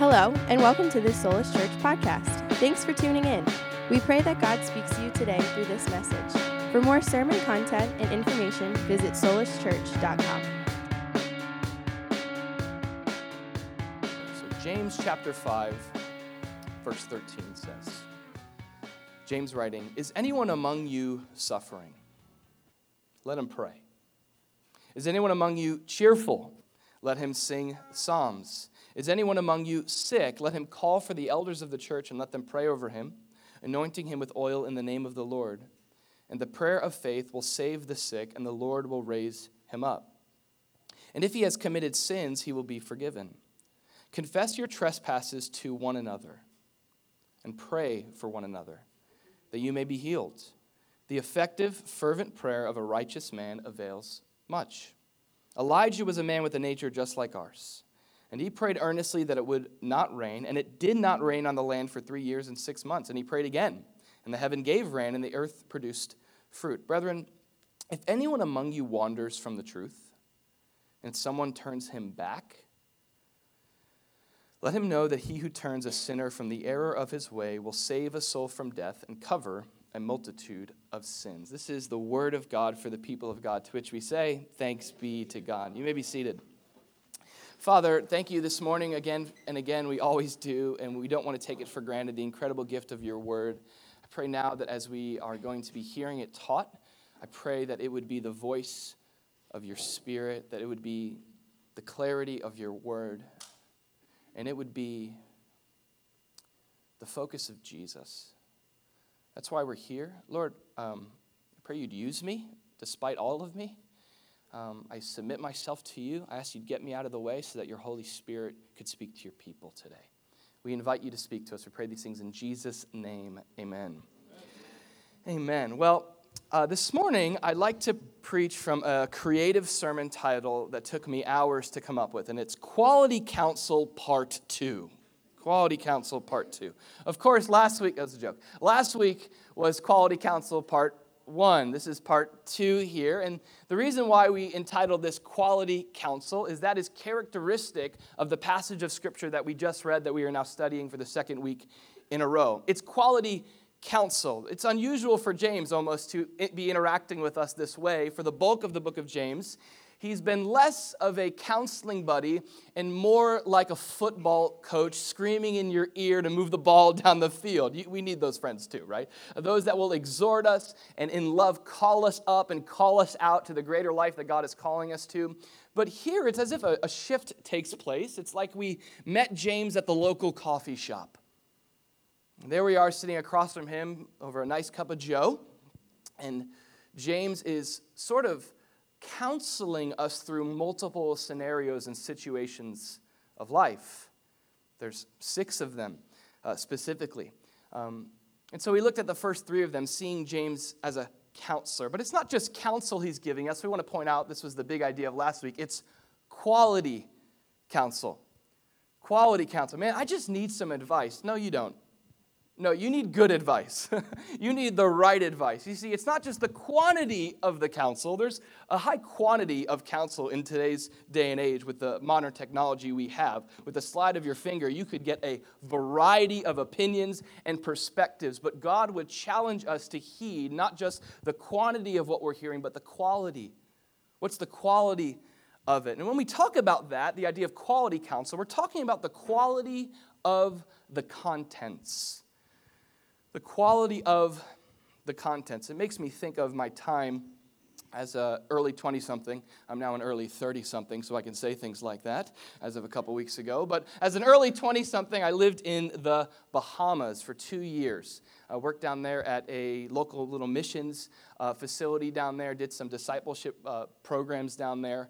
Hello, and welcome to this Soulish Church podcast. Thanks for tuning in. We pray that God speaks to you today through this message. For more sermon content and information, visit solishchurch.com. So, James chapter 5, verse 13 says, James writing, Is anyone among you suffering? Let him pray. Is anyone among you cheerful? Let him sing psalms. Is anyone among you sick? Let him call for the elders of the church and let them pray over him, anointing him with oil in the name of the Lord. And the prayer of faith will save the sick, and the Lord will raise him up. And if he has committed sins, he will be forgiven. Confess your trespasses to one another and pray for one another that you may be healed. The effective, fervent prayer of a righteous man avails much. Elijah was a man with a nature just like ours. And he prayed earnestly that it would not rain, and it did not rain on the land for three years and six months. And he prayed again, and the heaven gave rain, and the earth produced fruit. Brethren, if anyone among you wanders from the truth, and someone turns him back, let him know that he who turns a sinner from the error of his way will save a soul from death and cover a multitude of sins. This is the word of God for the people of God, to which we say, Thanks be to God. You may be seated. Father, thank you this morning again and again. We always do, and we don't want to take it for granted the incredible gift of your word. I pray now that as we are going to be hearing it taught, I pray that it would be the voice of your spirit, that it would be the clarity of your word, and it would be the focus of Jesus. That's why we're here. Lord, um, I pray you'd use me despite all of me. Um, I submit myself to you. I ask you to get me out of the way so that your Holy Spirit could speak to your people today. We invite you to speak to us. We pray these things in Jesus' name. Amen. Amen. Amen. Well, uh, this morning, I'd like to preach from a creative sermon title that took me hours to come up with, and it's Quality Counsel Part 2. Quality Counsel Part 2. Of course, last week, that's a joke. Last week was Quality Counsel Part 1. This is Part 2 here. And the reason why we entitled this Quality Counsel is that is characteristic of the passage of Scripture that we just read that we are now studying for the second week in a row. It's quality counsel. It's unusual for James almost to be interacting with us this way for the bulk of the book of James. He's been less of a counseling buddy and more like a football coach screaming in your ear to move the ball down the field. We need those friends too, right? Those that will exhort us and in love call us up and call us out to the greater life that God is calling us to. But here it's as if a, shift takes place. It's like we met James at the local coffee shop. There we are sitting across from him over a nice cup of Joe. And James is sort of counseling us through multiple scenarios and situations of life. There's six of them uh, specifically. Um, and so we looked at the first three of them, seeing James as a counselor. But it's not just counsel he's giving us. We want to point out this was the big idea of last week it's quality counsel. Quality counsel. Man, I just need some advice. No, you don't. No, you need good advice. you need the right advice. You see, it's not just the quantity of the counsel, there's a high quantity of counsel in today's day and age with the modern technology we have. With the slide of your finger, you could get a variety of opinions and perspectives, but God would challenge us to heed not just the quantity of what we're hearing, but the quality. What's the quality of it? And when we talk about that, the idea of quality counsel, we're talking about the quality of the contents the quality of the contents. It makes me think of my time as an early 20 something. I'm now an early 30 something, so I can say things like that as of a couple weeks ago. But as an early 20 something, I lived in the Bahamas for two years. I worked down there at a local little missions uh, facility down there, did some discipleship uh, programs down there.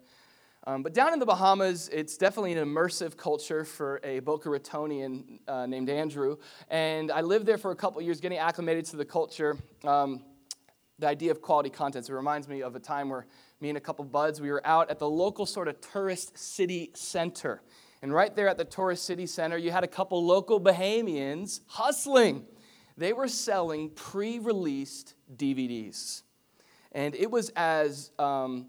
Um, but down in the Bahamas, it's definitely an immersive culture for a Boca Ratonian uh, named Andrew. And I lived there for a couple years, getting acclimated to the culture. Um, the idea of quality contents. It reminds me of a time where me and a couple buds, we were out at the local sort of tourist city center. And right there at the tourist city center, you had a couple local Bahamians hustling. They were selling pre released DVDs. And it was as um,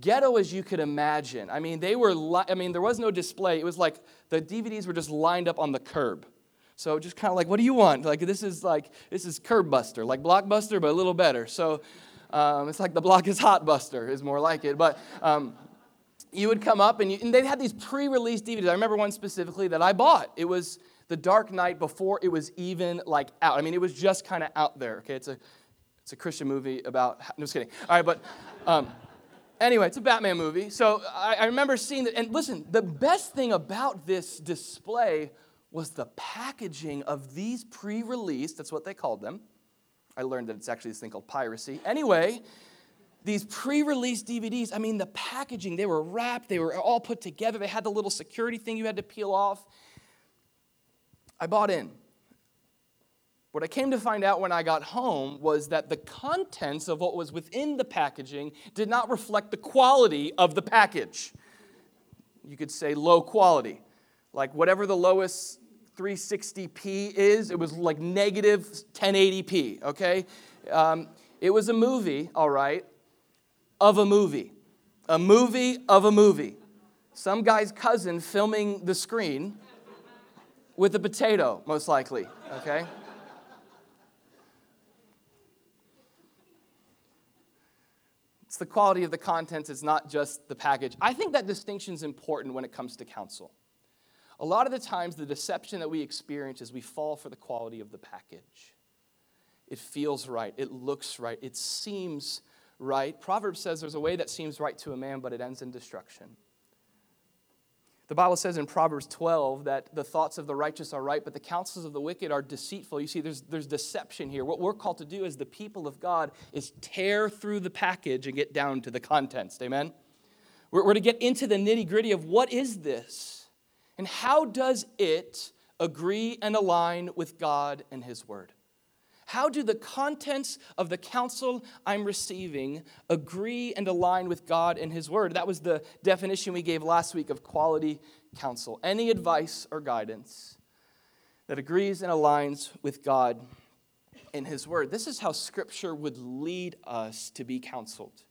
ghetto as you could imagine. I mean, they were, li- I mean, there was no display. It was like the DVDs were just lined up on the curb. So just kind of like, what do you want? Like, this is like, this is Curb Buster, like Blockbuster, but a little better. So um, it's like the block is Hot Buster, is more like it. But um, you would come up and, you, and they had these pre release DVDs. I remember one specifically that I bought. It was The Dark Knight before it was even like out. I mean, it was just kind of out there, okay? It's a, it's a Christian movie about, no, just kidding. All right, but. Um, Anyway, it's a Batman movie. So I, I remember seeing that. And listen, the best thing about this display was the packaging of these pre release, that's what they called them. I learned that it's actually this thing called piracy. Anyway, these pre release DVDs, I mean, the packaging, they were wrapped, they were all put together, they had the little security thing you had to peel off. I bought in. What I came to find out when I got home was that the contents of what was within the packaging did not reflect the quality of the package. You could say low quality. Like whatever the lowest 360p is, it was like negative 1080p, okay? Um, it was a movie, all right, of a movie. A movie of a movie. Some guy's cousin filming the screen with a potato, most likely, okay? It's the quality of the contents, it's not just the package. I think that distinction is important when it comes to counsel. A lot of the times, the deception that we experience is we fall for the quality of the package. It feels right, it looks right, it seems right. Proverbs says there's a way that seems right to a man, but it ends in destruction. The Bible says in Proverbs 12 that the thoughts of the righteous are right, but the counsels of the wicked are deceitful. You see, there's, there's deception here. What we're called to do as the people of God is tear through the package and get down to the contents. Amen? We're, we're to get into the nitty gritty of what is this? And how does it agree and align with God and His Word? How do the contents of the counsel I'm receiving agree and align with God and His Word? That was the definition we gave last week of quality counsel. Any advice or guidance that agrees and aligns with God and His Word. This is how Scripture would lead us to be counseled.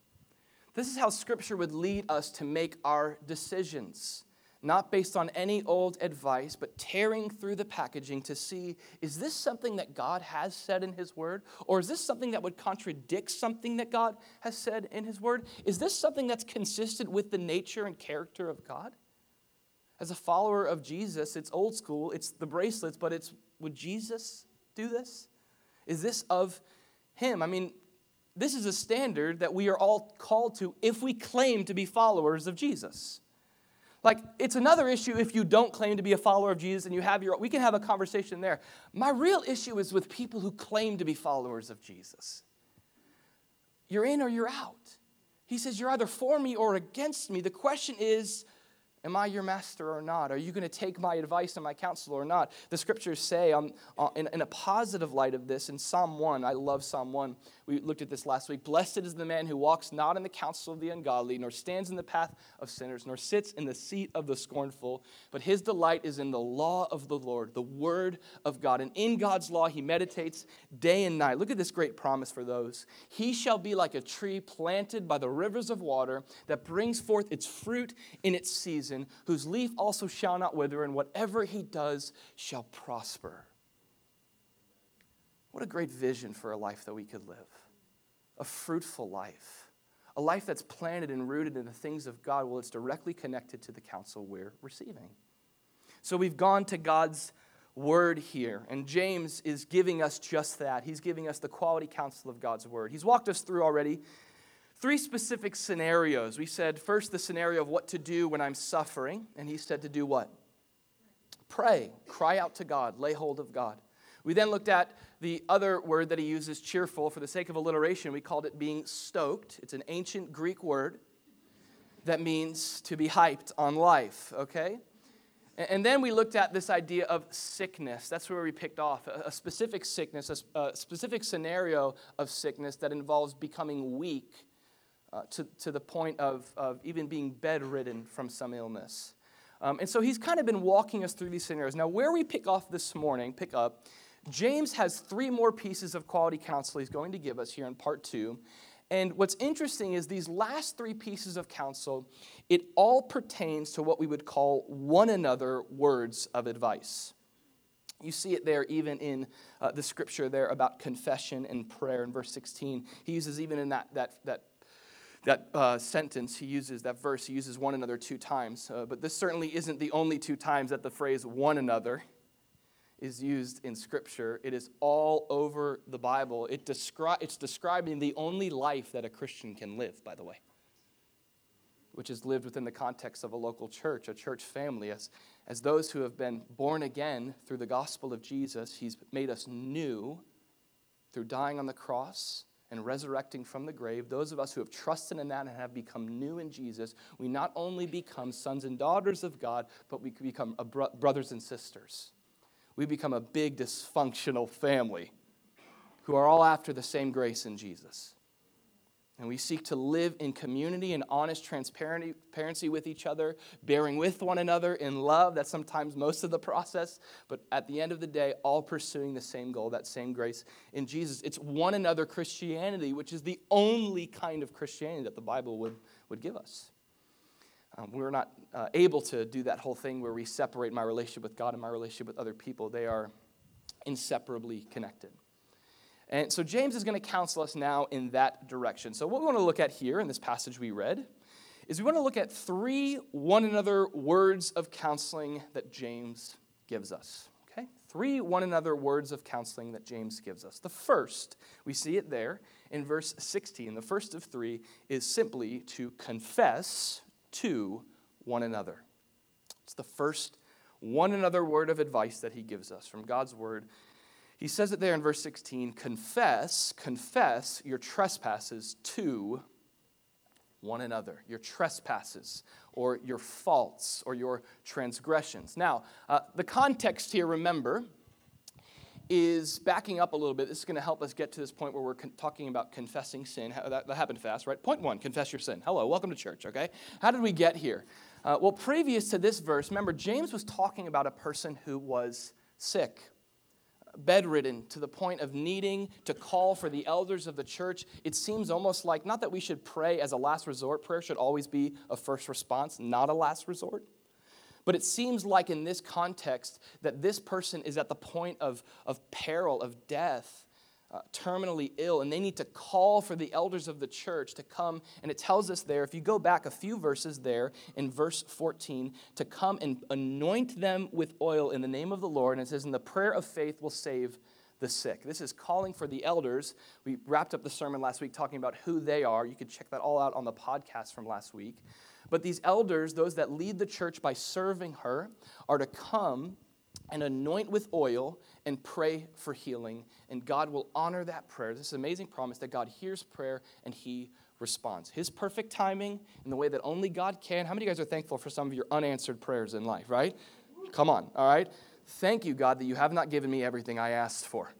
This is how Scripture would lead us to make our decisions not based on any old advice, but tearing through the packaging to see is this something that God has said in His Word? Or is this something that would contradict something that God has said in His Word? Is this something that's consistent with the nature and character of God? As a follower of Jesus, it's old school, it's the bracelets, but it's would Jesus do this? Is this of Him? I mean, this is a standard that we are all called to if we claim to be followers of Jesus. Like, it's another issue if you don't claim to be a follower of Jesus and you have your, we can have a conversation there. My real issue is with people who claim to be followers of Jesus. You're in or you're out. He says, You're either for me or against me. The question is, Am I your master or not? Are you going to take my advice and my counsel or not? The scriptures say, um, uh, in, in, a positive light of this, in Psalm 1, I love Psalm 1. We looked at this last week. Blessed is the man who walks not in the counsel of the ungodly, nor stands in the path of sinners, nor sits in the seat of the scornful, but his delight is in the law of the Lord, the word of God. And in God's law, he meditates day and night. Look at this great promise for those. He shall be like a tree planted by the rivers of water that brings forth its fruit in its season whose leaf also shall not wither, and whatever he does shall prosper. What a great vision for a life that we could live a fruitful life, a life that's planted and rooted in the things of God. Well, it's directly connected to the counsel we're receiving. So we've gone to God's word here, and James is giving us just that. He's giving us the quality counsel of God's word. He's walked us through already three specific scenarios. We said first the scenario of what to do when I'm suffering, and he said to do what? Pray, cry out to God, lay hold of God. We then looked at the other word that he uses, cheerful. For the sake of alliteration, we called it being stoked. It's an ancient Greek word that means to be hyped on life, okay? And then we looked at this idea of sickness. That's where we picked off a specific sickness, a specific scenario of sickness that involves becoming weak uh, to, to the point of, of even being bedridden from some illness. Um, and so he's kind of been walking us through these scenarios. Now, where we pick off this morning, pick up, James has three more pieces of quality counsel he's going to give us here in part two. And what's interesting is these last three pieces of counsel, it all pertains to what we would call one another words of advice. You see it there even in uh, the scripture there about confession and prayer in verse 16. He uses even in that, that, that, that uh, sentence, he uses that verse, he uses one another two times. Uh, but this certainly isn't the only two times that the phrase one another is used in scripture. It is all over the Bible. It descri- it's describing the only life that a Christian can live, by the way which is lived within the context of a local church, a church family. As, as those who have been born again through the gospel of Jesus, He's made us new through dying on the cross and resurrecting from the grave. Those of us who have trusted in that and have become new in Jesus, we not only become sons and daughters of God, but we become bro- brothers and sisters. We become a big dysfunctional family who are all after the same grace in Jesus. And we seek to live in community and honest transparency with each other, bearing with one another in love. That's sometimes most of the process. But at the end of the day, all pursuing the same goal, that same grace in Jesus. It's one another Christianity, which is the only kind of Christianity that the Bible would, would give us. Um, we're not uh, able to do that whole thing where we separate my relationship with God and my relationship with other people, they are inseparably connected. And so James is going to counsel us now in that direction. So, what we want to look at here in this passage we read is we want to look at three one another words of counseling that James gives us. Okay? Three one another words of counseling that James gives us. The first, we see it there in verse 16. The first of three is simply to confess to one another. It's the first one another word of advice that he gives us from God's word he says it there in verse 16 confess, confess your trespasses to one another, your trespasses or your faults or your transgressions. Now, uh, the context here, remember, is backing up a little bit. This is going to help us get to this point where we're con- talking about confessing sin. That, that, happened fast, right? Point one confess your sin. Hello, welcome to church, okay? How did we get here? Uh, well, previous to this verse, remember, James was talking about a person who was sick bedridden to the point of needing to call for the elders of the church, it seems almost like not that we should pray as a last resort, prayer should always be a first response, not a last resort. But it seems like in this context that this person is at the point of, of peril, of death, uh, terminally ill, and they need to call for the elders of the church to come. And it tells us there, if you go back a few verses there in verse 14, to come and anoint them with oil in the name of the Lord. And it says, And the prayer of faith will save the sick. This is calling for the elders. We wrapped up the sermon last week talking about who they are. You can check that all out on the podcast from last week. But these elders, those that lead the church by serving her, are to come and anoint with oil and pray for healing. And God will honor that prayer. This amazing promise that God hears prayer and he responds. His perfect timing in the way that only God can. How many of you guys are thankful for some of your unanswered prayers in life, right? Come on, all right? Thank you, God, that you have not given me everything I asked for.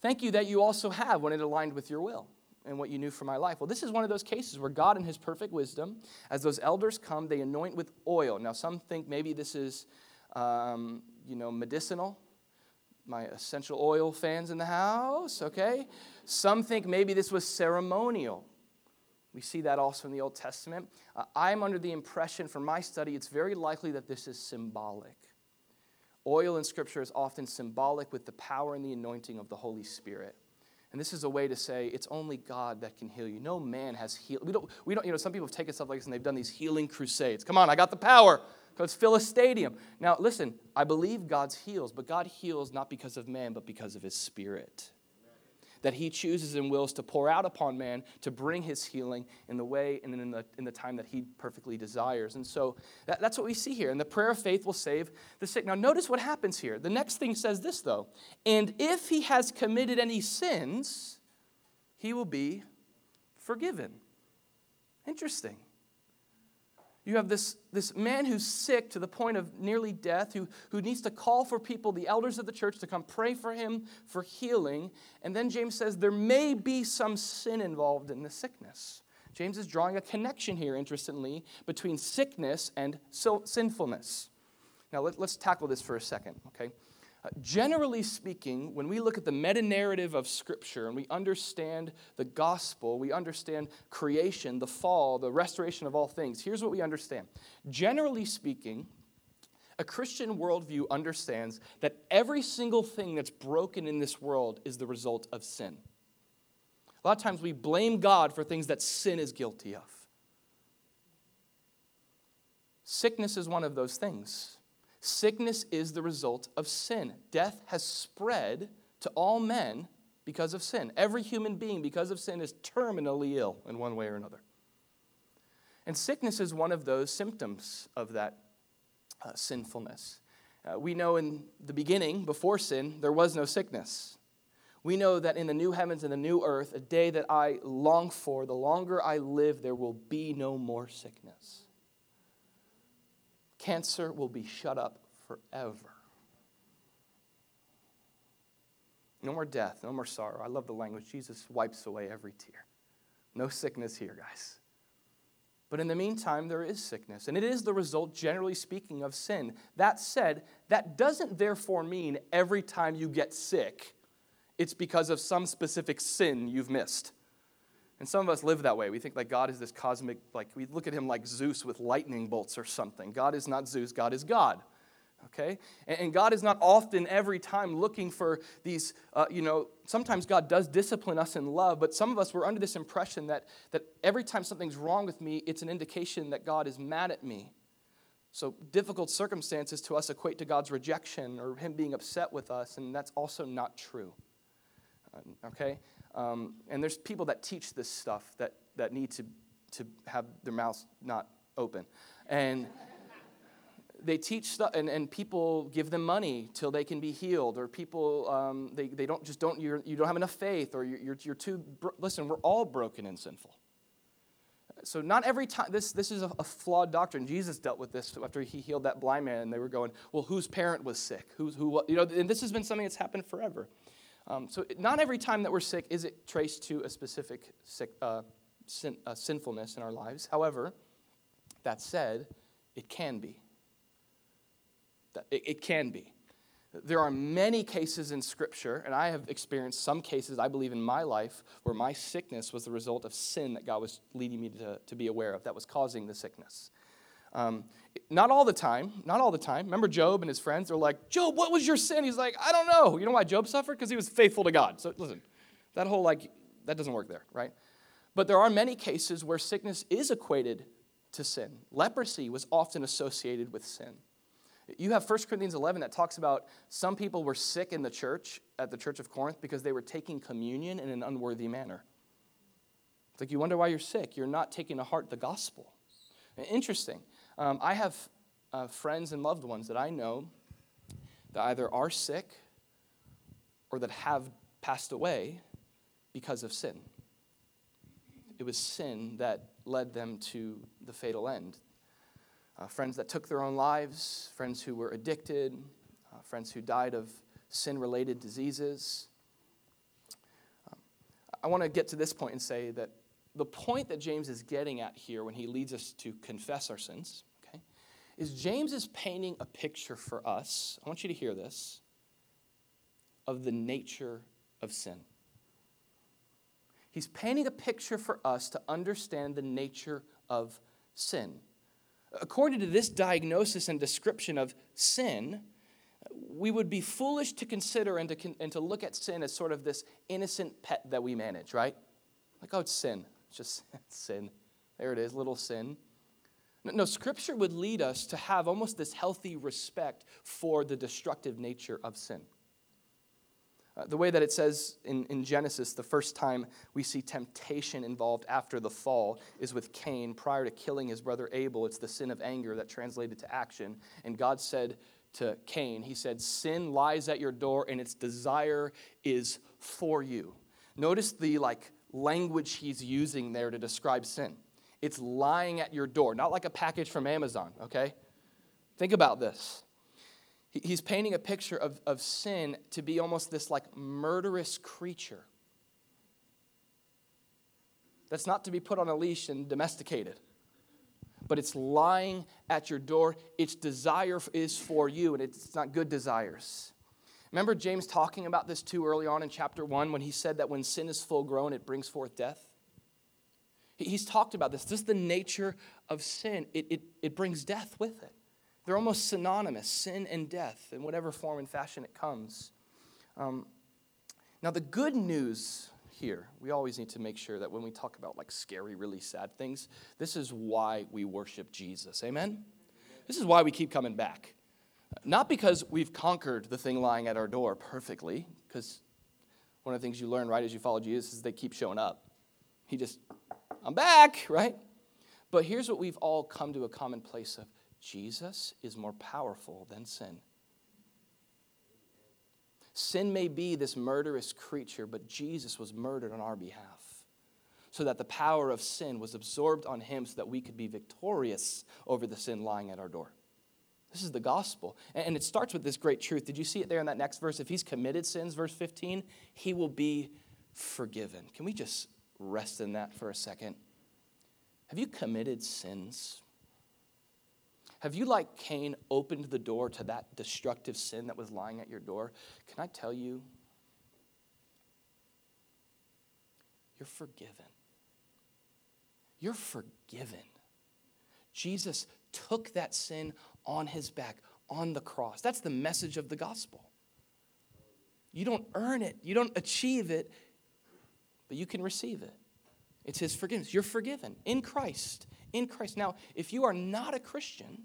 Thank you that you also have when it aligned with your will and what you knew for my life. Well, this is one of those cases where God, in His perfect wisdom, as those elders come, they anoint with oil. Now, some think maybe this is um, you know, medicinal. My essential oil fans in the house, okay? Some think maybe this was ceremonial. We see that also in the Old Testament. Uh, I'm under the impression from my study, it's very likely that this is symbolic. Oil in Scripture is often symbolic with the power and the anointing of the Holy Spirit. And this is a way to say it's only God that can heal you. No man has healed. We don't, we don't, you know, some people have taken stuff like this and they've done these healing crusades. Come on, I got the power. Let's fill a stadium. Now, listen, I believe God's heals, but God heals not because of man, but because of his spirit. That he chooses and wills to pour out upon man to bring his healing in the way and in the, in the time that he perfectly desires. And so that, that's what we see here. And the prayer of faith will save the sick. Now, notice what happens here. The next thing says this, though. And if he has committed any sins, he will be forgiven. Interesting. You have this, this man who's sick to the point of nearly death, who, who needs to call for people, the elders of the church, to come pray for him for healing. And then James says there may be some sin involved in the sickness. James is drawing a connection here, interestingly, between sickness and sinfulness. Now, let, us tackle this for a second, okay? Generally speaking, when we look at the meta narrative of Scripture and we understand the gospel, we understand creation, the fall, the restoration of all things, here's what we understand. Generally speaking, a Christian worldview understands that every single thing that's broken in this world is the result of sin. A lot of times we blame God for things that sin is guilty of. Sickness is one of those things. Sickness is the result of sin. Death has spread to all men because of sin. Every human being, because of sin, is terminally ill in one way or another. And sickness is one of those symptoms of that uh, sinfulness. Uh, we know in the beginning, before sin, there was no sickness. We know that in the new heavens and the new earth, a day that I long for, the longer I live, there will be no more sickness. Cancer will be shut up forever. No more death, no more sorrow. I love the language. Jesus wipes away every tear. No sickness here, guys. But in the meantime, there is sickness, and it is the result, generally speaking, of sin. That said, that doesn't therefore mean every time you get sick, it's because of some specific sin you've missed. And some of us live that way. We think like God is this cosmic, like we look at him like Zeus with lightning bolts or something. God is not Zeus, God is God. Okay? And God is not often, every time, looking for these, uh, you know, sometimes God does discipline us in love, but some of us were under this impression that, that every time something's wrong with me, it's an indication that God is mad at me. So difficult circumstances to us equate to God's rejection or Him being upset with us, and that's also not true. Uh, okay? Um, and there's people that teach this stuff that, that need to, to have their mouths not open. And they teach stuff, and, and people give them money till they can be healed, or people, um, they, they don't just don't, you're, you don't have enough faith, or you're, you're, you're too, bro- listen, we're all broken and sinful. So not every time, this, this is a, a, flawed doctrine. Jesus dealt with this after he healed that blind man, and they were going, well, whose parent was sick? Who's, who, you know, and this has been something that's happened forever. Um, so, not every time that we're sick is it traced to a specific sick, uh, sin, uh, sinfulness in our lives. However, that said, it can be. It, can be. There are many cases in Scripture, and I have experienced some cases, I believe, in my life where my sickness was the result of sin that God was leading me to, to be aware of, that was causing the sickness. Um, not all the time, not all the time. Remember Job and his friends? They're like, Job, what was your sin? He's like, I don't know. You know why Job suffered? Because he was faithful to God. So listen, that whole like, that doesn't work there, right? But there are many cases where sickness is equated to sin. Leprosy was often associated with sin. You have 1 Corinthians 11 that talks about some people were sick in the church, at the church of Corinth, because they were taking communion in an unworthy manner. It's like you wonder why you're sick. You're not taking to heart the gospel. Interesting. Um, I have uh, friends and loved ones that I know that either are sick or that have passed away because of sin. It was sin that led them to the fatal end. Uh, friends that took their own lives, friends who were addicted, uh, friends who died of sin related diseases. Um, I want to get to this point and say that the point that James is getting at here when he leads us to confess our sins, okay, is James is painting a picture for us. I want you to hear this of the nature of sin. He's painting a picture for us to understand the nature of sin. According to this diagnosis and description of sin, we would be foolish to consider and to, and to look at sin as sort of this innocent pet that we manage, right? Like, oh, it's sin. It's just sin. There it is, little sin. No, Scripture would lead us to have almost this healthy respect for the destructive nature of sin. Uh, the way that it says in, in Genesis, the first time we see temptation involved after the fall is with Cain prior to killing his brother Abel. It's the sin of anger that translated to action. And God said to Cain, He said, Sin lies at your door and its desire is for you. Notice the like language he's using there to describe sin. It's lying at your door, not like a package from Amazon, okay? Think about this. He's painting a picture of, of sin to be almost this like murderous creature that's not to be put on a leash and domesticated, but it's lying at your door. Its desire is for you, and it's not good desires. Remember James talking about this too early on in chapter 1 when he said that when sin is full grown, it brings forth death? He's talked about this. This is the nature of sin, it, it, it brings death with it. They're almost synonymous sin and death in whatever form and fashion it comes. Um, now, the good news here, we always need to make sure that when we talk about like scary, really sad things, this is why we worship Jesus. Amen? This is why we keep coming back. Not because we've conquered the thing lying at our door perfectly, because one of the things you learn right as you follow Jesus is they keep showing up. He just, I'm back, right? But here's what we've all come to a common place of Jesus is more powerful than sin. Sin may be this murderous creature, but Jesus was murdered on our behalf so that the power of sin was absorbed on him so that we could be victorious over the sin lying at our door. This is the gospel. And it starts with this great truth. Did you see it there in that next verse? If he's committed sins, verse 15, he will be forgiven. Can we just rest in that for a second? Have you committed sins? Have you, like Cain, opened the door to that destructive sin that was lying at your door? Can I tell you? You're forgiven. You're forgiven. Jesus took that sin on his back on the cross. That's the message of the gospel. You don't earn it, you don't achieve it, but you can receive it. It's his forgiveness. You're forgiven in Christ. In Christ. Now, if you are not a Christian,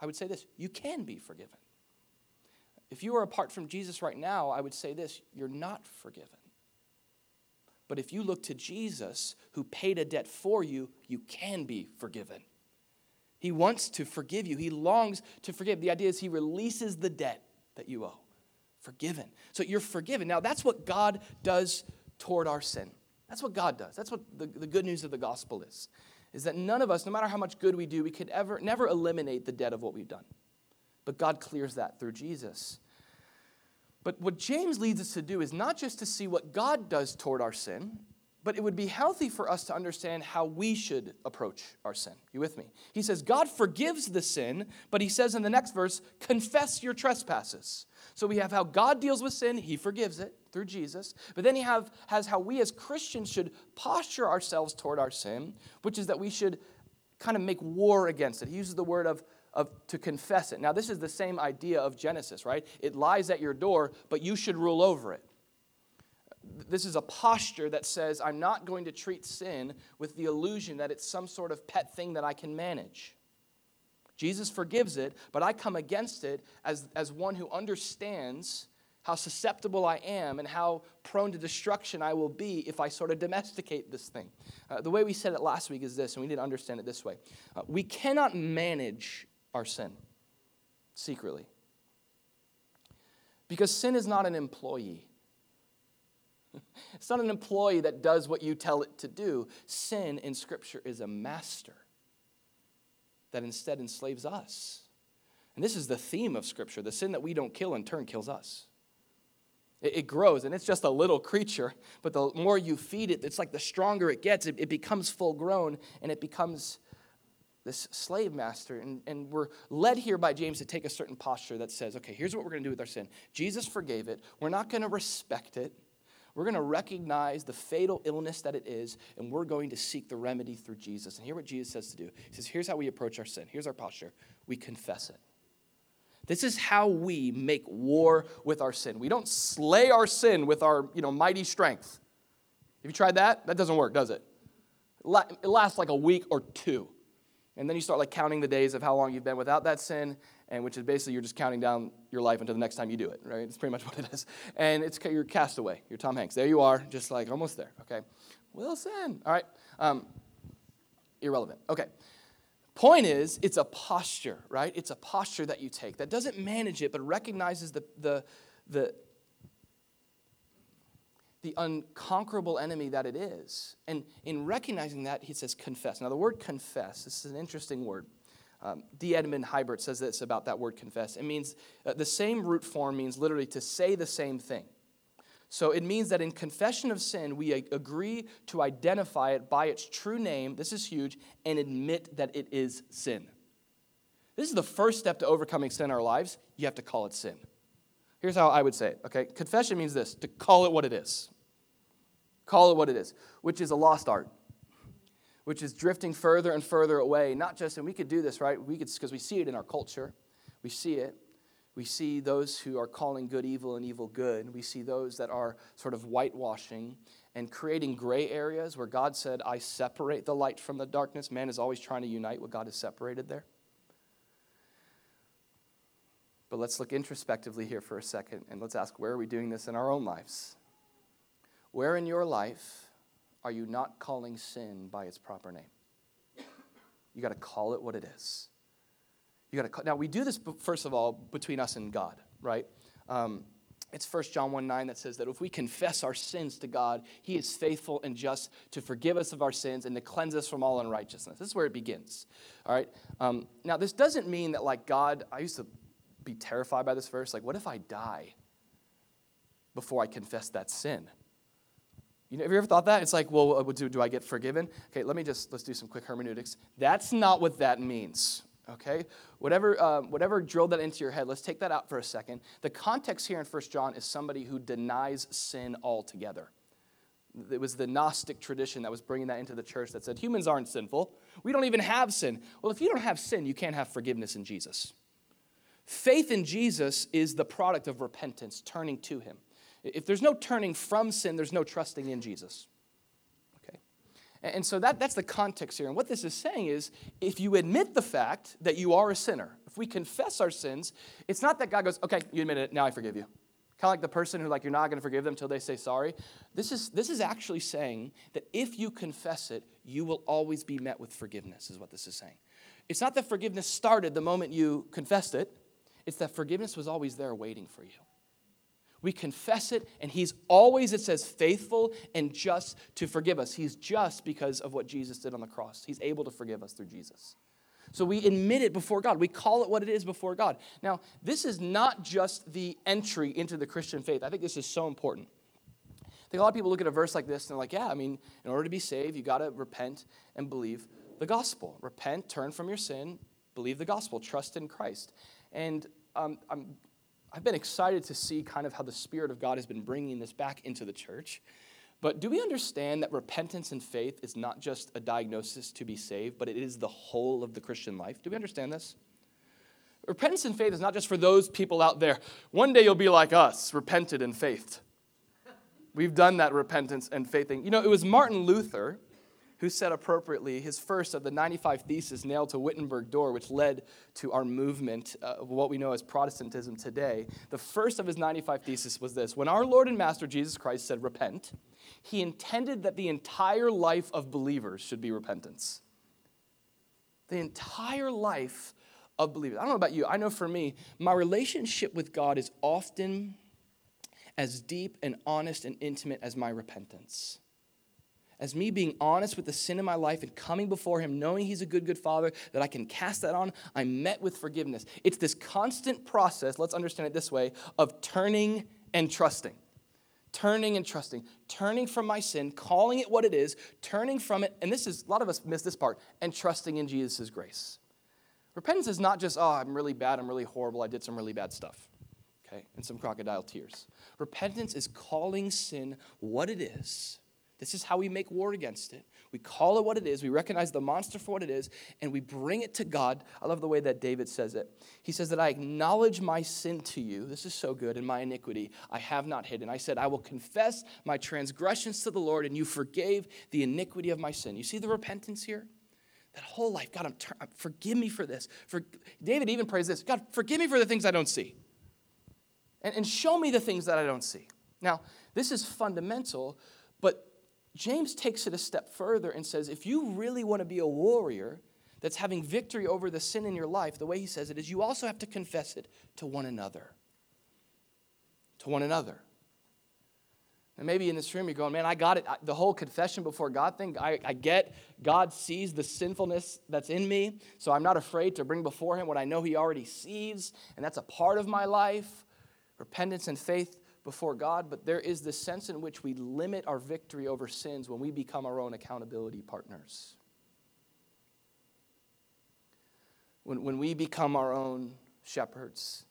I would say this you can be forgiven. If you are apart from Jesus right now, I would say this you're not forgiven. But if you look to Jesus, who paid a debt for you, you can be forgiven. He wants to forgive you. He longs to forgive. The idea is he releases the debt that you owe. Forgiven. So you're forgiven. Now, that's what God does toward our sin. That's what God does. That's what the, the good news of the gospel is. Is that none of us, no matter how much good we do, we could ever never eliminate the debt of what we've done. But God clears that through Jesus. But what James leads us to do is not just to see what God does toward our sin, but it would be healthy for us to understand how we should approach our sin. You with me? He says, God forgives the sin, but he says in the next verse, confess your trespasses. So we have how God deals with sin, he forgives it through Jesus. But then he have, has how we as Christians should posture ourselves toward our sin, which is that we should kind of make war against it. He uses the word of, of to confess it. Now, this is the same idea of Genesis, right? It lies at your door, but you should rule over it this is a posture that says, I'm not going to treat sin with the illusion that it's some sort of pet thing that I can manage. Jesus forgives it, but I come against it as, as one who understands how susceptible I am and how prone to destruction I will be if I sort of domesticate this thing. Uh, the way we said it last week is this, and we need to understand it this way uh, we cannot manage our sin secretly. Because sin is not an employee. It's not an employee that does what you tell it to do. Sin in Scripture is a master that instead enslaves us. And this is the theme of Scripture. The sin that we don't kill in turn kills us. It, grows, and it's just a little creature, but the more you feed it, it's like the stronger it gets. It, it becomes full grown, and it becomes this slave master. And, and we're led here by James to take a certain posture that says, okay, here's what we're going to do with our sin. Jesus forgave it. We're not going to respect it. We're going to recognize the fatal illness that it is, and we're going to seek the remedy through Jesus. And hear what Jesus says to do. He says, Here's how we approach our sin. Here's our posture we confess it. This is how we make war with our sin. We don't slay our sin with our you know, mighty strength. Have you tried that? That doesn't work, does it? It lasts like a week or two. And then you start like counting the days of how long you've been without that sin, and which is basically you're just counting down your life until the next time you do it, right? It's pretty much what it is. And it's you're castaway. You're Tom Hanks. There you are, just like almost there. Okay, Wilson. All right. Um, irrelevant. Okay. Point is, it's a posture, right? It's a posture that you take that doesn't manage it, but recognizes the the the the unconquerable enemy that it is. And in recognizing that, he says confess. Now, the word confess, this is an interesting word. Um, D. Edmond Hiebert says this about that word confess. It means uh, the same root form means literally to say the same thing. So it means that in confession of sin, we agree to identify it by its true name, this is huge, and admit that it is sin. This is the first step to overcoming sin in our lives. You have to call it sin. Here's how I would say it, okay? Confession means this to call it what it is. Call it what it is, which is a lost art, which is drifting further and further away. Not just, and we could do this, right? We could, because we see it in our culture. We see it. We see those who are calling good evil and evil good. We see those that are sort of whitewashing and creating gray areas where God said, I separate the light from the darkness. Man is always trying to unite what God has separated there. But let's look introspectively here for a second and let's ask where are we doing this in our own lives? Where in your life are you not calling sin by its proper name? You got to call it what it is. You got to call, now we do this first of all between us and God, right? Um, it's 1 John 1 9 that says that if we confess our sins to God, He is faithful and just to forgive us of our sins and to cleanse us from all unrighteousness. This is where it begins. All right. Um, now, this doesn't mean that, like, God, I used to be terrified by this verse. Like, what if I die before I confess that sin? You know, have you ever thought that? It's like, well, uh, do, do I get forgiven? Okay, let me just, let's do some quick hermeneutics. That's not what that means, okay? Whatever, uh, whatever drilled that into your head, let's take that out for a second. The context here in 1 John is somebody who denies sin altogether. It was the Gnostic tradition that was bringing that into the church that said humans aren't sinful. We don't even have sin. Well, if you don't have sin, you can't have forgiveness in Jesus. Faith in Jesus is the product of repentance, turning to Him. If there's no turning from sin, there's no trusting in Jesus. Okay? And so that, that's the context here. And what this is saying is if you admit the fact that you are a sinner, if we confess our sins, it's not that God goes, okay, you admit it, now I forgive you. Kind of like the person who, like, you're not going to forgive them until they say sorry. This is, this is actually saying that if you confess it, you will always be met with forgiveness, is what this is saying. It's not that forgiveness started the moment you confessed it, it's that forgiveness was always there waiting for you. We confess it, and He's always, it says, faithful and just to forgive us. He's just because of what Jesus did on the cross. He's able to forgive us through Jesus. So we admit it before God. We call it what it is before God. Now, this is not just the entry into the Christian faith. I think this is so important. I think a lot of people look at a verse like this and they're like, yeah, I mean, in order to be saved, you got to repent and believe the gospel. Repent, turn from your sin, believe the gospel, trust in Christ. And um, I'm, I've been excited to see kind of how the Spirit of God has been bringing this back into the church. But do we understand that repentance and faith is not just a diagnosis to be saved, but it is the whole of the Christian life? Do we understand this? Repentance and faith is not just for those people out there. One day you'll be like us, repented and faithed. We've done that repentance and faith thing. You know, it was Martin Luther who said appropriately his first of the 95 theses nailed to Wittenberg door, which led to our movement of what we know as Protestantism today. The first of his 95 theses was this When our Lord and Master Jesus Christ said, Repent, he intended that the entire life of believers should be repentance. The entire life of believers. I don't know about you, I know for me, my relationship with God is often as deep and honest and intimate as my repentance as me being honest with the sin in my life and coming before Him, knowing He's a good, good Father, that I can cast that on, I'm met with forgiveness. It's this constant process, let's understand it this way, of turning and trusting. Turning and trusting, turning from my sin, calling it what it is, turning from it, and this is, a lot of us miss this part, and trusting in Jesus' grace. Repentance is not just, oh, I'm really bad, I'm really horrible, I did some really bad stuff, okay, and some crocodile tears. Repentance is calling sin what it is this is how we make war against it. We call it what it is, we recognize the monster for what it is, and we bring it to God. I love the way that David says it. He says that I acknowledge my sin to you. This is so good, and my iniquity I have not hidden. I said, I will confess my transgressions to the Lord, and you forgave the iniquity of my sin. You see the repentance here? That whole life, God, I'm ter- uh, forgive me for this. For, David even prays this God, forgive me for the things I don't see, and, and show me the things that I don't see. Now, this is fundamental, but James takes it a step further and says if you really want to be a warrior that's having victory over the sin in your life, the way he says it is you also have to confess it to one another. To one another. And maybe in this room you're going, man, I got it. The whole confession before God thing, I, I get God sees the sinfulness that's in me, so I'm not afraid to bring before Him what I know He already sees, and that's a part of my life. Repentance and faith before God, but there is this sense in which we limit our victory over sins when we become our own accountability partners. When, when we become our own shepherds.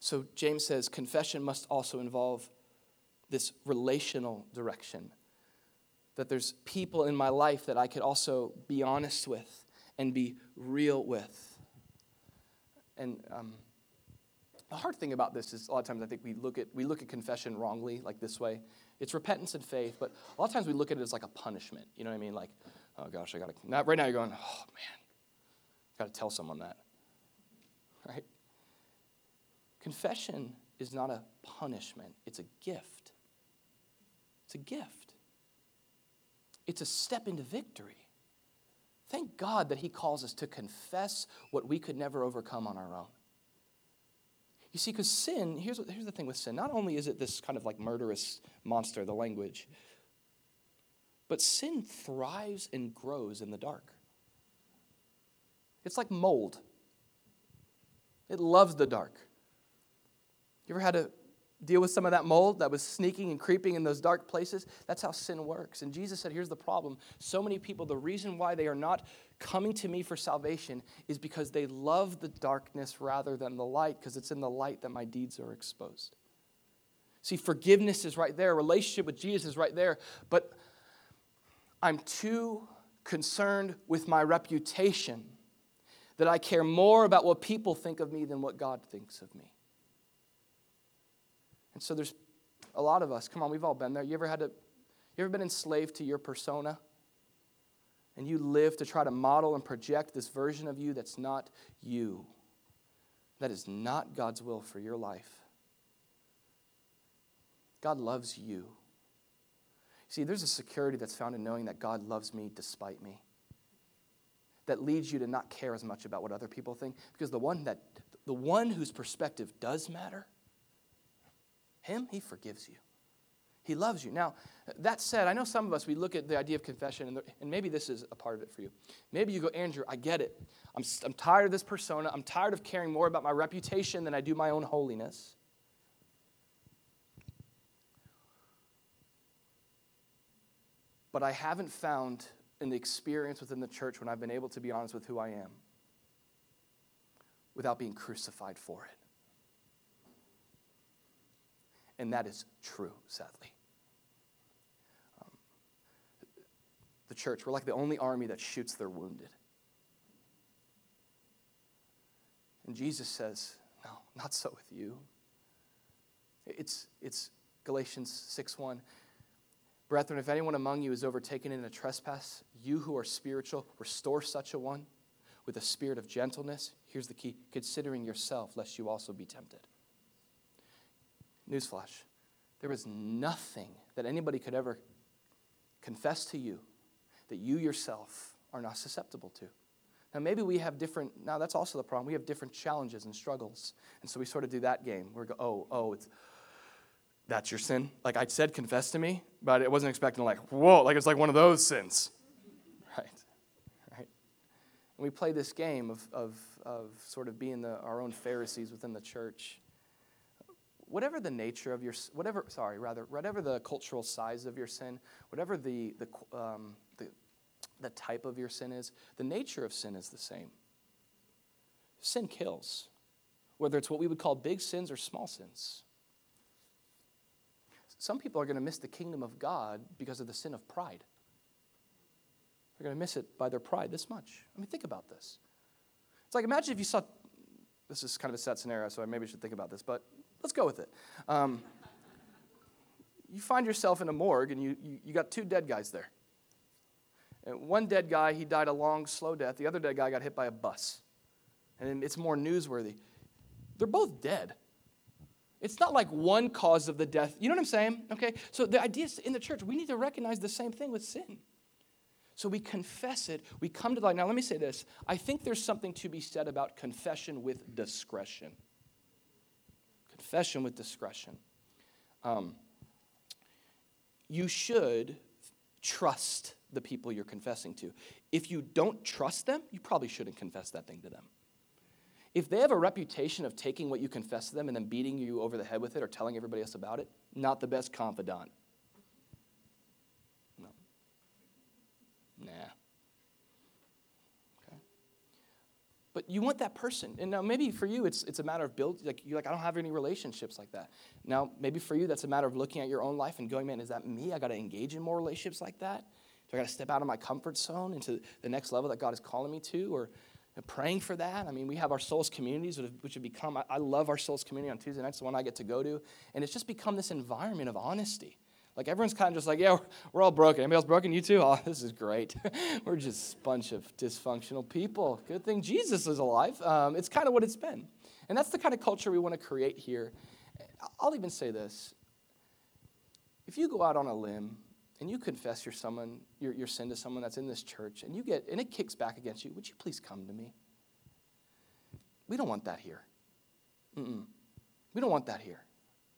So James says confession must also involve this relational direction. That there's people in my life that I could also be honest with and be real with. And um, the hard thing about this is a lot of times I think we look at we look at confession wrongly, like this way. It's repentance and faith, but a lot of times we look at it as like a punishment. You know what I mean? Like, oh gosh, I gotta. Not, right now you're going, oh man, gotta tell someone that, right? Confession is not a punishment; it's a gift. It's a gift. It's a step into victory. Thank God that He calls us to confess what we could never overcome on our own. You see, because sin, here's, here's the thing with sin. Not only is it this kind of like murderous monster, the language, but sin thrives and grows in the dark. It's like mold, it loves the dark. You ever had to deal with some of that mold that was sneaking and creeping in those dark places. That's how sin works. And Jesus said, Here's the problem. So many people, the reason why they are not coming to me for salvation is because they love the darkness rather than the light, because it's in the light that my deeds are exposed. See, forgiveness is right there, relationship with Jesus is right there, but I'm too concerned with my reputation that I care more about what people think of me than what God thinks of me. And so there's a lot of us. Come on, we've all been there. You ever had to, you ever been enslaved to your persona? And you live to try to model and project this version of you that's not you. That is not God's will for your life. God loves you. See, there's a security that's found in knowing that God loves me despite me. That leads you to not care as much about what other people think. Because the one that the one whose perspective does matter him, He forgives you. He loves you. Now, that said, I know some of us, we look at the idea of confession, and, and maybe this is a part of it for you. Maybe you go, Andrew, I get it. I'm, I'm tired of this persona. I'm tired of caring more about my reputation than I do my own holiness. But I haven't found in the experience within the church when I've been able to be honest with who I am without being crucified for it. And that is true, sadly. Um, the church, we're like the only army that shoots their wounded. And Jesus says, No, not so with you. It's, it's Galatians 6 1. Brethren, if anyone among you is overtaken in a trespass, you who are spiritual, restore such a one with a spirit of gentleness. Here's the key considering yourself, lest you also be tempted. Newsflash there is nothing that anybody could ever confess to you that you yourself are not susceptible to. Now, maybe we have different, now that's also the problem. We have different challenges and struggles. And so we sort of do that game. We go, oh, oh, it's, that's your sin. Like I said, confess to me, but it wasn't expecting like, whoa, like it's like one of those sins. Right? Right? And we play this game of, of, of sort of being the, our own Pharisees within the church whatever the nature of your whatever sorry rather whatever the cultural size of your sin whatever the the, um, the the type of your sin is the nature of sin is the same. Sin kills whether it's what we would call big sins or small sins. Some people are going to miss the kingdom of god because of the sin of pride. They're going to miss it by their pride this much. I mean think about this. It's like imagine if you saw this is kind of a sad scenario so i maybe should think about this but Let's go with it. Um, you find yourself in a morgue and you, you, you got two dead guys there. And one dead guy, he died a long, slow death. The other dead guy got hit by a bus. And it's more newsworthy. They're both dead. It's not like one cause of the death. You know what I'm saying? Okay? So the idea is in the church, we need to recognize the same thing with sin. So we confess it, we come to the light. Now, let me say this I think there's something to be said about confession with discretion confession with discretion. Um, you should trust the people you're confessing to. If you don't trust them, you probably shouldn't confess that thing to them. If they have a reputation of taking what you confess to them and then beating you over the head with it or telling everybody else about it, not the best confidant. No. Nah. Okay. But you want that person. And now maybe for you it's it's a matter of build like you're like, I don't have any relationships like that. Now maybe for you that's a matter of looking at your own life and going, man, is that me? I gotta engage in more relationships like that? Do I gotta step out of my comfort zone into the next level that God is calling me to? Or praying for that. I mean, we have our souls communities, which have become, I love our souls community on Tuesday nights, the one I get to go to. And it's just become this environment of honesty. Like everyone's kind of just like, yeah, we're, all broken. Anybody else broken? You too? Oh, this is great. we're just a bunch of dysfunctional people. Good thing Jesus is alive. Um, it's kind of what it's been. And that's the kind of culture we want to create here. I'll even say this. If you go out on a limb and you confess your, someone, your, your sin to someone that's in this church and you get and it kicks back against you, would you please come to me? We don't want that here. Mm-mm. We don't want that here.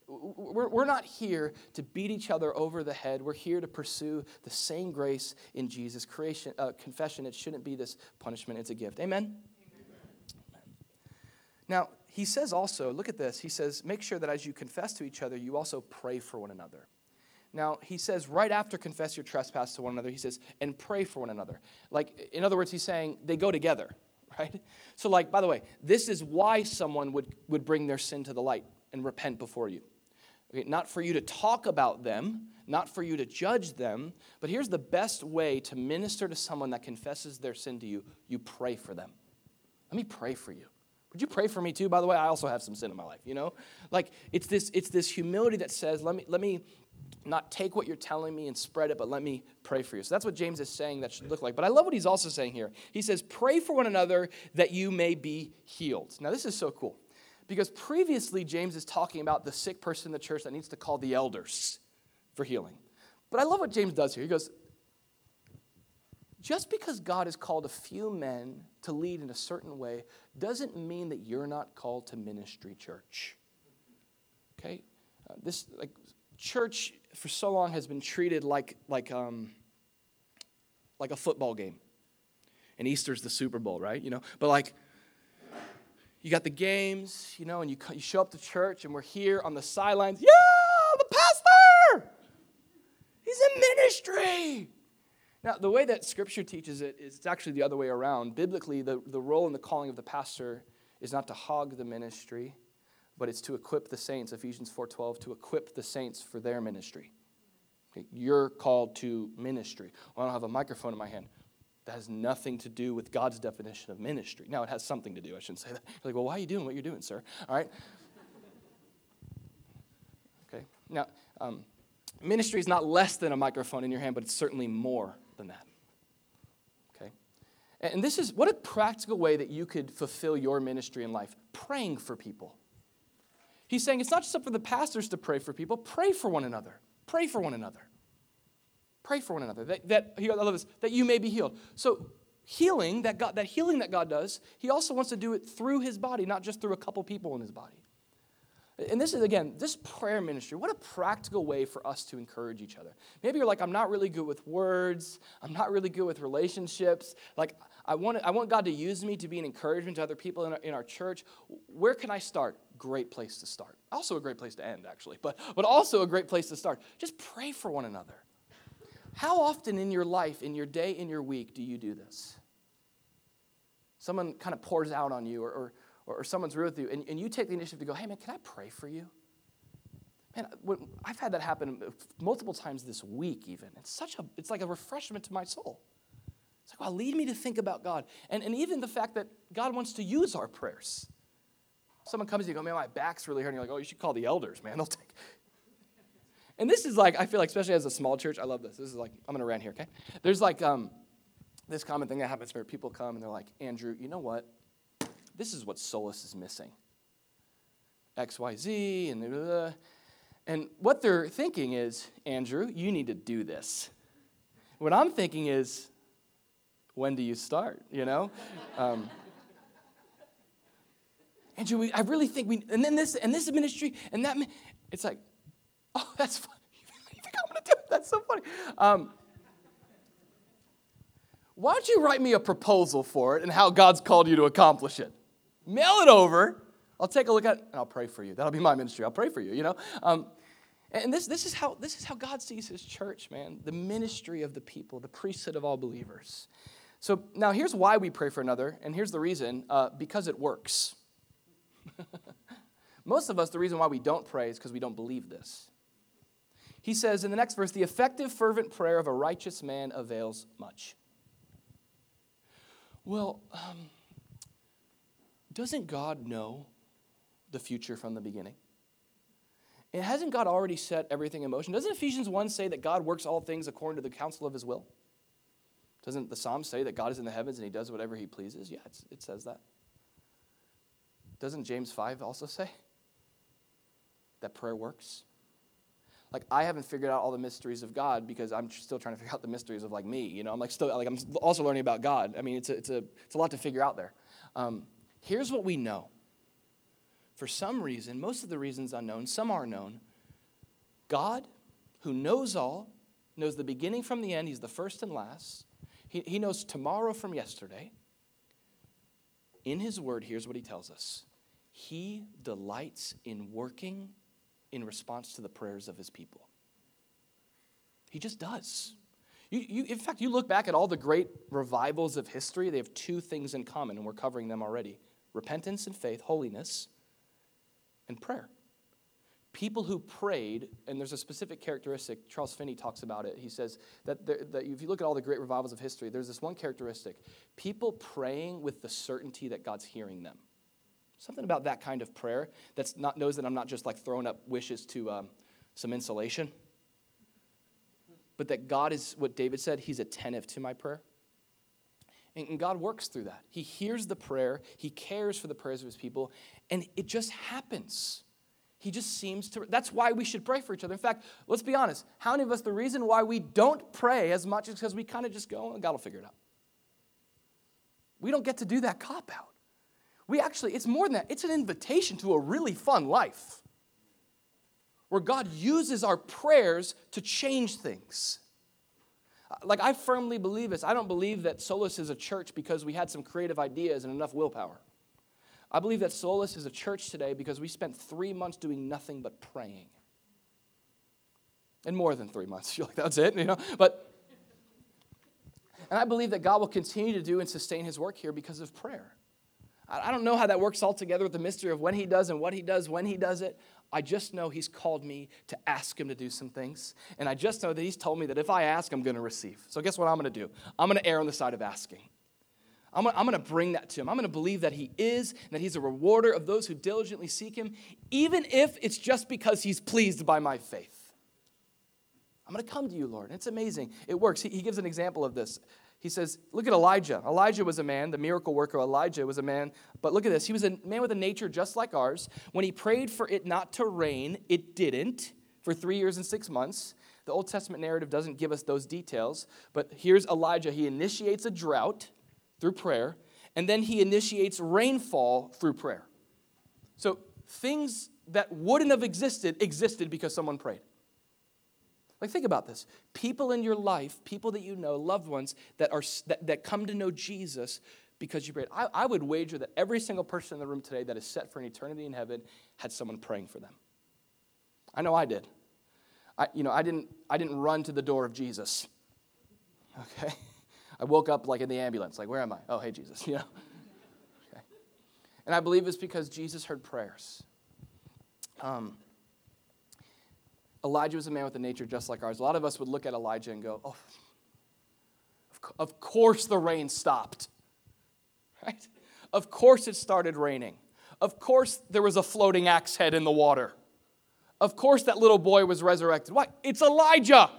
We're, we're not here to beat each other over the head. We're here to pursue the same grace in Jesus. Creation, uh, confession, it shouldn't be this punishment, it's a gift. Amen? Amen? Now, he says also, look at this. He says, make sure that as you confess to each other, you also pray for one another. Now, he says right after confess your trespass to one another, he says, and pray for one another. Like, in other words, he's saying they go together, right? So, like, by the way, this is why someone would, would bring their sin to the light and repent before you. Okay, not for you to talk about them, not for you to judge them, but here's the best way to minister to someone that confesses their sin to you you pray for them. Let me pray for you. Would you pray for me too? By the way, I also have some sin in my life, you know? Like it's this it's this humility that says, let me let me not take what you're telling me and spread it, but let me pray for you. So that's what James is saying that should look like. But I love what he's also saying here. He says, Pray for one another that you may be healed. Now, this is so cool because previously James is talking about the sick person in the church that needs to call the elders for healing. But I love what James does here. He goes, just because God has called a few men to lead in a certain way doesn't mean that you're not called to ministry church. Okay? Uh, this, like, church for so long has been treated like, like, um, like a football game. And Easter's the Super Bowl, right? You know, but like, you got the games, you know, and you, you show up to church, and we're here on the sidelines. Yeah, the pastor! He's in ministry! Now, the way that Scripture teaches it is it's actually the other way around. Biblically, the, the role and the calling of the pastor is not to hog the ministry, but it's to equip the saints ephesians 4.12 to equip the saints for their ministry okay, you're called to ministry well, i don't have a microphone in my hand that has nothing to do with god's definition of ministry. Now it has something to do i shouldn't say that. You're like well why are you doing what you're doing sir? All right? Okay. Now um, ministry is not less than a microphone in your hand but it's certainly more than that. Okay? And this is what a practical way that you could fulfill your ministry in life praying for people. He's saying it's not just up for the pastors to pray for people, pray for one another. Pray for one another. Pray for one another. That, that I love this, that you may be healed. So healing, that God, that healing that God does, he also wants to do it through his body, not just through a couple people in his body. And this is, again, this prayer ministry, what a practical way for us to encourage each other. Maybe you're like, I'm not really good with words, I'm not really good with relationships. Like, I want, I want God to use me to be an encouragement to other people in our, in our church. Where can I start? Great place to start. Also, a great place to end, actually, but, but also a great place to start. Just pray for one another. How often in your life, in your day, in your week, do you do this? Someone kind of pours out on you, or, or, or someone's real with you, and, and you take the initiative to go, hey, man, can I pray for you? Man, I've had that happen multiple times this week, even. It's such a, it's like a refreshment to my soul. It's like, well, lead me to think about God. And, and even the fact that God wants to use our prayers. Someone comes to you go, man, my back's really hurting. You're like, oh, you should call the elders, man. They'll take. And this is like, I feel like, especially as a small church, I love this. This is like, I'm going to rant here, okay? There's like um, this common thing that happens where people come and they're like, Andrew, you know what? This is what Solas is missing. X, Y, Z, and blah, blah. And what they're thinking is, Andrew, you need to do this. What I'm thinking is, when do you start? You know? Um, Andrew, we, I really think we, and then this, and this ministry, and that, it's like, oh, that's funny. you think I'm gonna do it? That's so funny. Um, why don't you write me a proposal for it and how God's called you to accomplish it? Mail it over. I'll take a look at it and I'll pray for you. That'll be my ministry. I'll pray for you, you know? Um, and this, this, is how, this is how God sees his church, man. The ministry of the people, the priesthood of all believers. So now here's why we pray for another, and here's the reason uh, because it works. Most of us, the reason why we don't pray is because we don't believe this. He says in the next verse, the effective, fervent prayer of a righteous man avails much. Well, um, doesn't God know the future from the beginning? And hasn't God already set everything in motion? Doesn't Ephesians 1 say that God works all things according to the counsel of his will? Doesn't the Psalm say that God is in the heavens and he does whatever he pleases? Yeah, it says that. Doesn't James 5 also say that prayer works? Like I haven't figured out all the mysteries of God because I'm still trying to figure out the mysteries of like me. You know, I'm like still like I'm also learning about God. I mean, it's a, it's a, it's a lot to figure out there. Um, here's what we know. For some reason, most of the reasons unknown, some are known. God, who knows all, knows the beginning from the end. He's the first and last. He, he knows tomorrow from yesterday. In His Word, here's what He tells us He delights in working in response to the prayers of His people. He just does. You, you, in fact, you look back at all the great revivals of history, they have two things in common, and we're covering them already repentance and faith, holiness, and prayer people who prayed, and there's a specific characteristic, Charles Finney talks about it. He says that, there, that if you look at all the great revivals of history, there's this one characteristic people praying with the certainty that God's hearing them. Something about that kind of prayer that not knows that I'm not just like throwing up wishes to um, some insulation, but that God is what David said, He's attentive to my prayer. And God works through that. He hears the prayer, He cares for the prayers of His people, and it just happens. He just seems to. That's why we should pray for each other. In fact, let's be honest. How many of us, the reason why we don't pray as much is because we kind of just go, oh, God will figure it out. We don't get to do that cop out. We actually, it's more than that, it's an invitation to a really fun life where God uses our prayers to change things. Uh, like, I firmly believe this. I don't believe that Solas is a church because we had some creative ideas and enough willpower. I believe that Solas is a church today because we spent three months doing nothing but praying. And more than three months. You're like, that's it, you know? But, and I believe that God will continue to do and sustain his work here because of prayer. I don't know how that works all together with the mystery of when he does and what he does when he does it. I just know he's called me to ask him to do some things. And I just know that he's told me that if I ask, I'm going to receive. So guess what I'm going to do? I'm going to err on the side of asking. I'm I'm gonna bring that to him. I'm gonna believe that he is, and that he's a rewarder of those who diligently seek him, even if it's just because he's pleased by my faith. I'm gonna come to you, Lord. It's amazing. It works. He, he gives an example of this. He says, Look at Elijah. Elijah was a man, the miracle worker Elijah was a man, but look at this. He was a man with a nature just like ours. When he prayed for it not to rain, it didn't for three years and six months. The Old Testament narrative doesn't give us those details, but here's Elijah. He initiates a drought through prayer, and then he initiates rainfall through prayer. So things that wouldn't have existed existed because someone prayed. Like think about this. People in your life, people that you know, loved ones that are that, that come to know Jesus because you prayed. I, I would wager that every single person in the room today that is set for an eternity in heaven had someone praying for them. I know I did. I, you know, I didn't, I didn't run to the door of Jesus. Okay? I woke up like in the ambulance, like, where am I? Oh, hey, Jesus, you know? Okay. And I believe it's because Jesus heard prayers. Um, Elijah was a man with a nature just like ours. A lot of us would look at Elijah and go, oh, of course the rain stopped, right? Of course it started raining. Of course there was a floating axe head in the water. Of course that little boy was resurrected. Why? It's Elijah.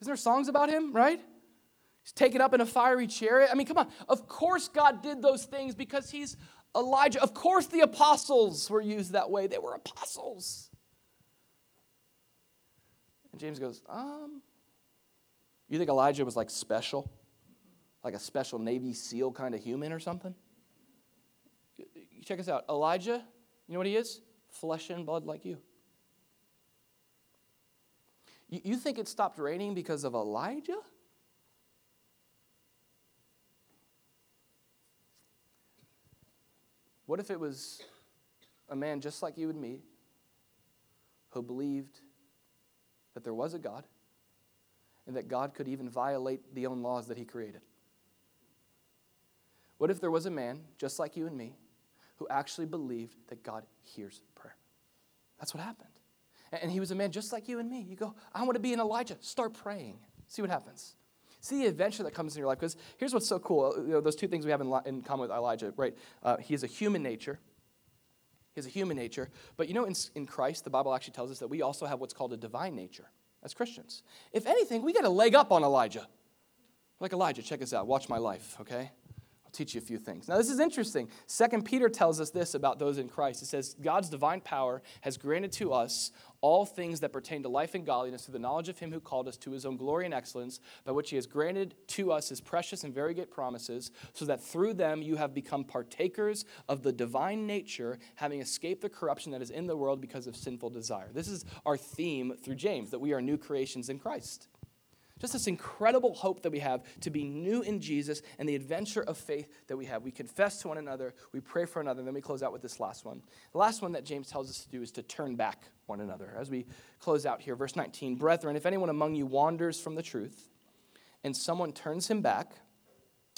Isn't there songs about him, right? He's taken up in a fiery chariot. I mean, come on. Of course, God did those things because he's Elijah. Of course, the apostles were used that way. They were apostles. And James goes, um, you think Elijah was like special? Like a special Navy SEAL kind of human or something? Check us out. Elijah, you know what he is? Flesh and blood like you. You think it stopped raining because of Elijah? What if it was a man just like you and me who believed that there was a God and that God could even violate the own laws that he created? What if there was a man, just like you and me, who actually believed that God hears prayer? That's what happened. And he was a man just like you and me. You go, I want to be an Elijah. Start praying. See what happens. See the adventure that comes in your life. Because here's what's so cool. You know, those two things we have in, in common with Elijah, right? Uh, he is a human nature. He has a human nature. But you know, in, in Christ, the Bible actually tells us that we also have what's called a divine nature as Christians. If anything, we got a leg up on Elijah. Like Elijah, check this out. Watch my life, okay? I'll teach you a few things. Now, this is interesting. Second Peter tells us this about those in Christ. It says, God's divine power has granted to us all things that pertain to life and godliness through the knowledge of him who called us to his own glory and excellence, by which he has granted to us his precious and very great promises, so that through them you have become partakers of the divine nature, having escaped the corruption that is in the world because of sinful desire. This is our theme through James, that we are new creations in Christ. Just this incredible hope that we have to be new in Jesus and the adventure of faith that we have. We confess to one another, we pray for another, and then we close out with this last one. The last one that James tells us to do is to turn back one another. As we close out here, verse 19 Brethren, if anyone among you wanders from the truth and someone turns him back,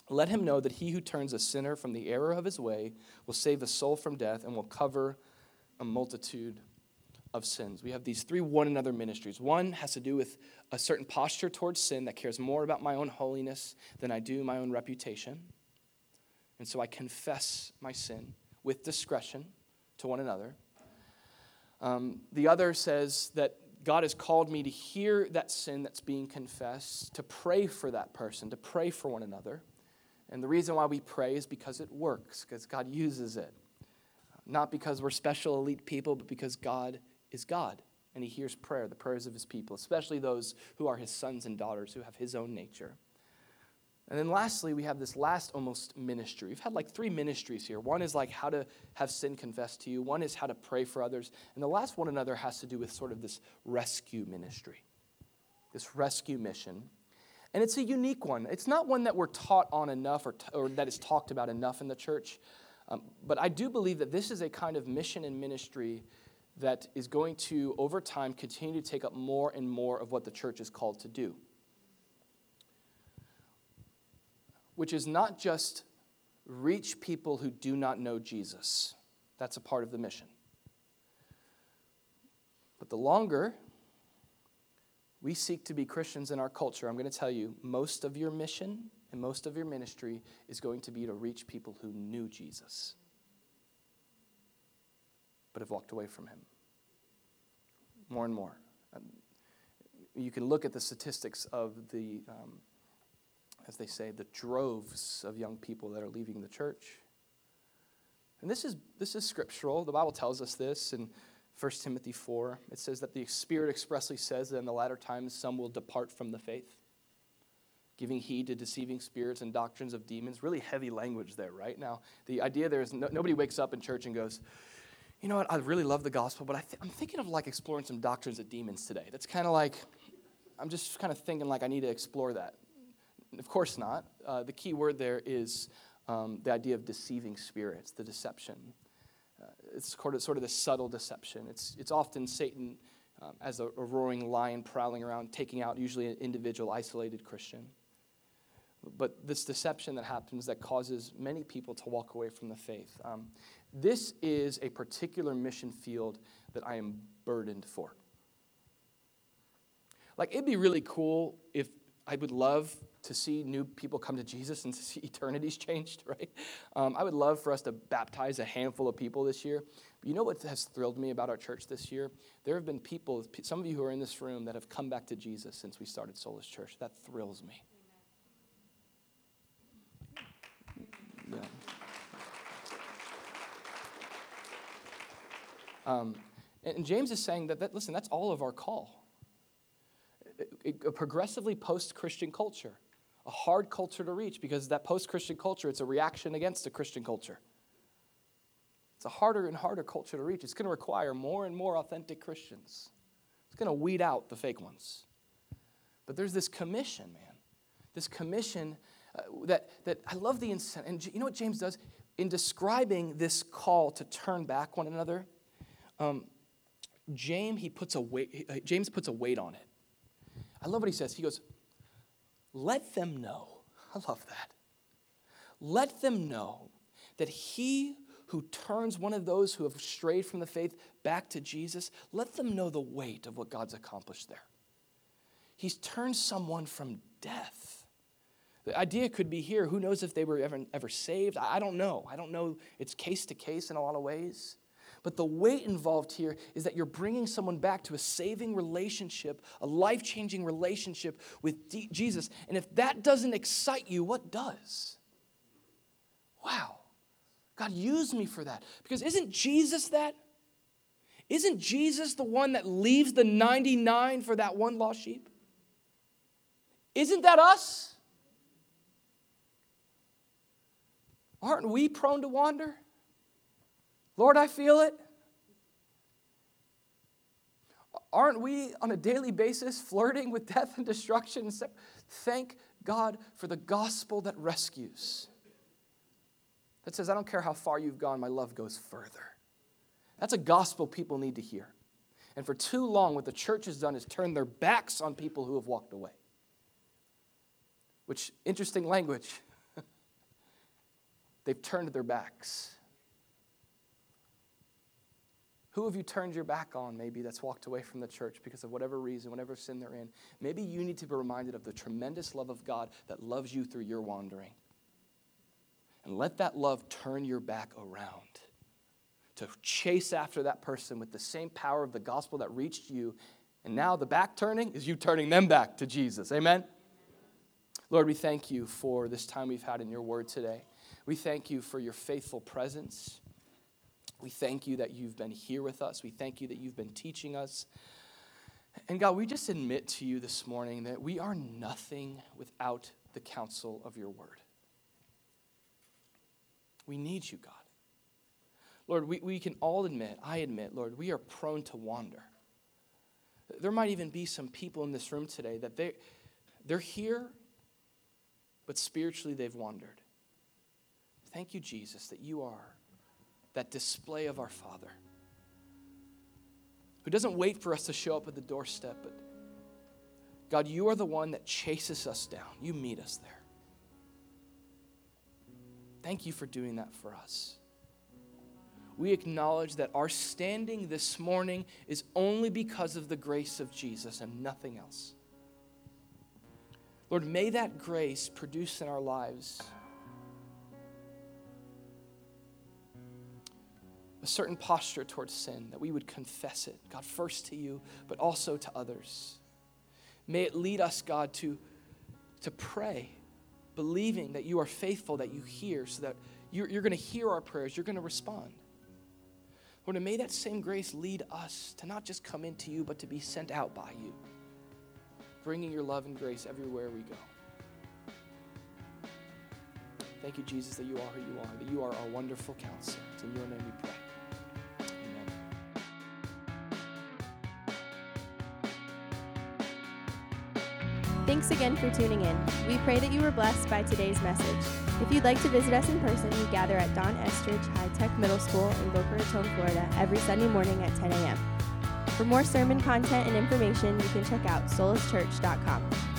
let him know that he who turns a sinner from the error of his way will save a soul from death and will cover a multitude of sins. We have these three one another ministries. One has to do with a certain posture towards sin that cares more about my own holiness than I do my own reputation. And so I confess my sin with discretion to one another. Um, the other says that God has called me to hear that sin that's being confessed, to pray for that person, to pray for one another. And the reason why we pray is because it works, because God uses it. Not because we're special elite people, but because God is God, and he hears prayer, the prayers of his people, especially those who are his sons and daughters who have his own nature. And then lastly, we have this last almost ministry. We've had like three ministries here. One is like how to have sin confessed to you, one is how to pray for others, and the last one another has to do with sort of this rescue ministry, this rescue mission. And it's a unique one. It's not one that we're taught on enough or, t- or that is talked about enough in the church. Um, but I do believe that this is a kind of mission and ministry that is going to, over time, continue to take up more and more of what the church is called to do. Which is not just reach people who do not know Jesus. That's a part of the mission. But the longer we seek to be Christians in our culture, I'm going to tell you, most of your mission and most of your ministry is going to be to reach people who knew Jesus but have walked away from him. More and more. You can look at the statistics of the, um, as they say, the droves of young people that are leaving the church. And this is, this is scriptural. The Bible tells us this in 1 Timothy 4. It says that the Spirit expressly says that in the latter times some will depart from the faith, giving heed to deceiving spirits and doctrines of demons. Really heavy language there, right? Now, the idea there is no, nobody wakes up in church and goes, you know what, I really love the gospel, but I am thinking of like exploring some doctrines of demons today. That's kind of like, I'm just kind of thinking like I need to explore that. Of course not. Uh, the key word there is um, the idea of deceiving spirits, the deception. Uh, it's sort of, sort of the subtle deception. It's, it's often Satan um, as a, a roaring lion prowling around, taking out usually an individual, isolated Christian. But this deception that happens that causes many people to walk away from the faith. Um, this is a particular mission field that I am burdened for. Like, it'd be really cool if I would love to see new people come to Jesus and to see eternities changed, right? Um, I would love for us to baptize a handful of people this year. But you know what has thrilled me about our church this year? There have been people, some of you who are in this room, that have come back to Jesus since we started Solas Church. That thrills me. Um, and James is saying that, that, listen, that's all of our call. A progressively post Christian culture, a hard culture to reach because that post Christian culture, it's a reaction against a Christian culture. It's a harder and harder culture to reach. It's going to require more and more authentic Christians. It's going to weed out the fake ones. But there's this commission, man. This commission uh, that, that I love the incentive. And you know what James does? In describing this call to turn back one another, um, James, he puts a weight, uh, James puts a weight on it. I love what he says. He goes, let them know. I love that. let them know that he who turns one of those who have strayed from the faith back to Jesus, let them know the weight of what God's accomplished there. He's turned someone from death. The idea could be here who knows if they were ever, ever saved? I don't know. I don't know. It's case to case in a lot of ways. But the weight involved here is that you're bringing someone back to a saving relationship, a life changing relationship with D- Jesus. And if that doesn't excite you, what does? Wow. God, use me for that. Because isn't Jesus that? Isn't Jesus the one that leaves the 99 for that one lost sheep? Isn't that us? Aren't we prone to wander? Lord, I feel it. Aren't we on a daily basis flirting with death and destruction? Thank God for the gospel that rescues. That says, I don't care how far you've gone, my love goes further. That's a gospel people need to hear. And for too long, what the church has done is turn their backs on people who have walked away. Which, interesting language. They've turned their backs. Who have you turned your back on, maybe, that's walked away from the church because of whatever reason, whatever sin they're in? Maybe you need to be reminded of the tremendous love of God that loves you through your wandering. And let that love turn your back around to chase after that person with the same power of the gospel that reached you. And now the back turning is you turning them back to Jesus. Amen? Lord, we thank you for this time we've had in your word today. We thank you for your faithful presence. We thank you that you've been here with us. We thank you that you've been teaching us. And God, we just admit to you this morning that we are nothing without the counsel of your word. We need you, God. Lord, we, we can all admit, I admit, Lord, we are prone to wander. There might even be some people in this room today that they, they're here, but spiritually they've wandered. Thank you, Jesus, that you are that display of our Father who doesn't wait for us to show up at the doorstep, but God, you are the one that chases us down. You meet us there. Thank you for doing that for us. We acknowledge that our standing this morning is only because of the grace of Jesus and nothing else. Lord, may that grace produce in our lives a certain posture towards sin, that we would confess it, God, first to you, but also to others. May it lead us, God, to, to pray believing that you are faithful, that you hear, so that you're, you're going to hear our prayers, you're going to respond. Lord, and may that same grace lead us to not just come into you, but to be sent out by you, bringing your love and grace everywhere we go. Thank you, Jesus, that you are who you are, that you are our wonderful counselor. It's in your name we pray. Thanks again for tuning in. We pray that you were blessed by today's message. If you'd like to visit us in person, we gather at Don Estridge High Tech Middle School in Boca Raton, Florida, every Sunday morning at 10 a.m. For more sermon content and information, you can check out solaschurch.com.